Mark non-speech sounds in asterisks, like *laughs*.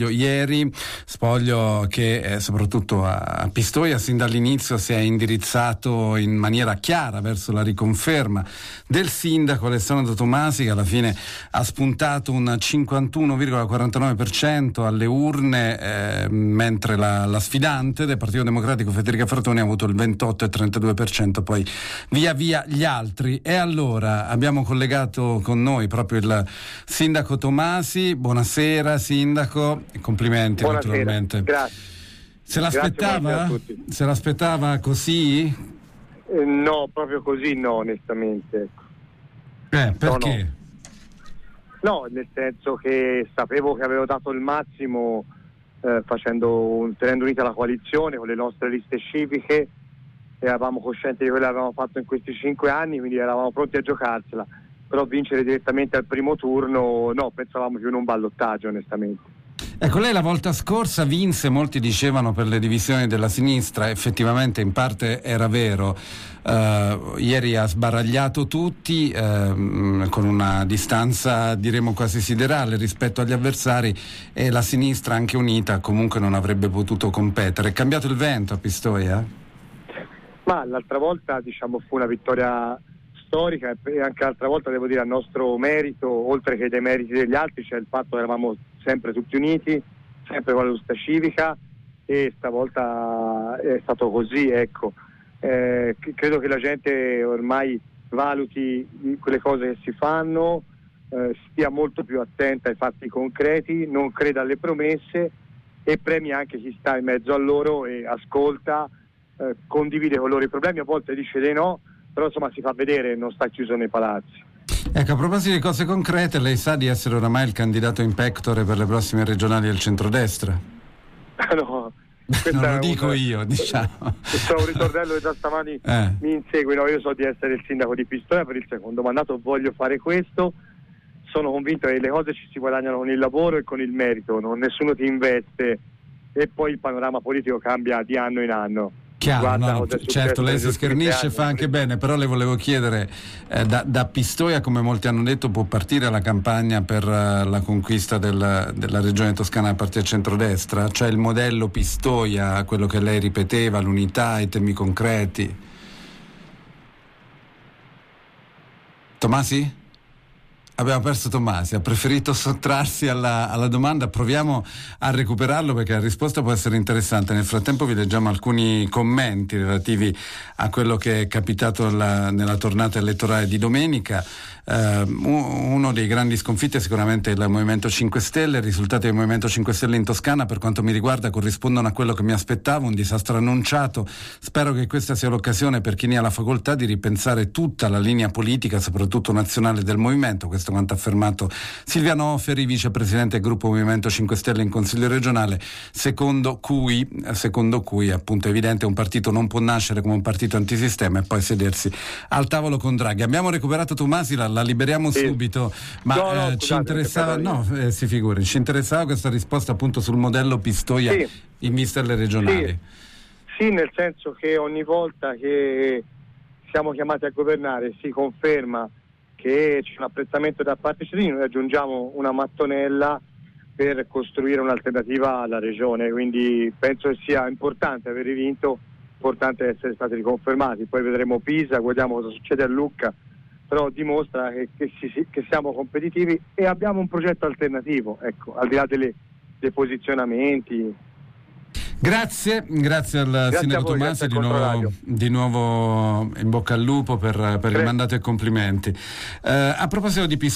Ieri spoglio che eh, soprattutto a Pistoia sin dall'inizio si è indirizzato in maniera chiara verso la riconferma del sindaco Alessandro Tomasi che alla fine ha spuntato un 51,49% alle urne eh, mentre la, la, sfidante del Partito Democratico Federica Fratoni ha avuto il 28,32% poi via via gli altri. E allora abbiamo collegato con noi proprio il sindaco Tomasi. Buonasera sindaco Complimenti Buonasera. naturalmente. Grazie. Se l'aspettava? Se l'aspettava così? Eh, no, proprio così no, onestamente. Eh, perché? No, no. no, nel senso che sapevo che avevo dato il massimo eh, un, tenendo unita la coalizione con le nostre liste civiche eravamo coscienti di quello che avevamo fatto in questi cinque anni, quindi eravamo pronti a giocarsela. Però vincere direttamente al primo turno, no, pensavamo più in un ballottaggio, onestamente. Ecco, lei la volta scorsa vinse, molti dicevano per le divisioni della sinistra, effettivamente in parte era vero. Uh, ieri ha sbaragliato tutti uh, con una distanza diremo quasi siderale rispetto agli avversari e la sinistra anche unita comunque non avrebbe potuto competere. È cambiato il vento a Pistoia? Ma l'altra volta diciamo fu una vittoria storica e anche l'altra volta devo dire a nostro merito, oltre che dei meriti degli altri, c'è il fatto che eravamo sempre tutti uniti, sempre con la giusta civica e stavolta è stato così, ecco. Eh, credo che la gente ormai valuti quelle cose che si fanno, eh, stia molto più attenta ai fatti concreti, non creda alle promesse e premi anche chi sta in mezzo a loro e ascolta, eh, condivide con loro i problemi, a volte dice dei no, però insomma si fa vedere, non sta chiuso nei palazzi. Ecco, a proposito di cose concrete, lei sa di essere oramai il candidato in pectore per le prossime regionali del centrodestra? no, *laughs* non lo dico una, io, diciamo. C'è un ritornello che già stamani *laughs* eh. mi inseguono. Io so di essere il sindaco di Pistoia per il secondo mandato, voglio fare questo. Sono convinto che le cose ci si guadagnano con il lavoro e con il merito, non, nessuno ti investe e poi il panorama politico cambia di anno in anno. Chiaro, no, certo, lei si schernisce, fa anche bene, però le volevo chiedere, eh, da, da, Pistoia, come molti hanno detto, può partire la campagna per uh, la conquista del, della regione toscana da parte del centrodestra? Cioè il modello Pistoia, quello che lei ripeteva, l'unità, i temi concreti? Tomasi? Abbiamo perso Tommasi, ha preferito sottrarsi alla, alla, domanda, proviamo a recuperarlo perché la risposta può essere interessante. Nel frattempo vi leggiamo alcuni commenti relativi a quello che è capitato la, nella tornata elettorale di domenica. Uh, uno dei grandi sconfitti è sicuramente il Movimento 5 Stelle, i risultati del Movimento 5 Stelle in Toscana per quanto mi riguarda corrispondono a quello che mi aspettavo, un disastro annunciato. Spero che questa sia l'occasione per chi ne ha la facoltà di ripensare tutta la linea politica, soprattutto nazionale del Movimento. Questo quanto affermato Silviano Oferi, vicepresidente del gruppo Movimento 5 Stelle in Consiglio regionale, secondo cui, secondo cui appunto è evidente un partito non può nascere come un partito antisistema e poi sedersi al tavolo con Draghi. Abbiamo recuperato Tomasi, la, la liberiamo sì. subito, ma no, no, eh, ci interessava, no, eh, si figuri, ci interessava questa risposta appunto sul modello Pistoia sì. in vista delle regionali. Sì. sì, nel senso che ogni volta che siamo chiamati a governare si conferma che c'è un apprezzamento da parte dei cittadini, noi aggiungiamo una mattonella per costruire un'alternativa alla regione, quindi penso che sia importante aver vinto, importante essere stati riconfermati, poi vedremo Pisa, guardiamo cosa succede a Lucca, però dimostra che, che, si, che siamo competitivi e abbiamo un progetto alternativo, ecco, al di là delle, dei posizionamenti, Grazie, grazie al grazie Sindaco Tomasi, di nuovo, di nuovo, in bocca al lupo per, per il mandato e complimenti. Uh, a proposito di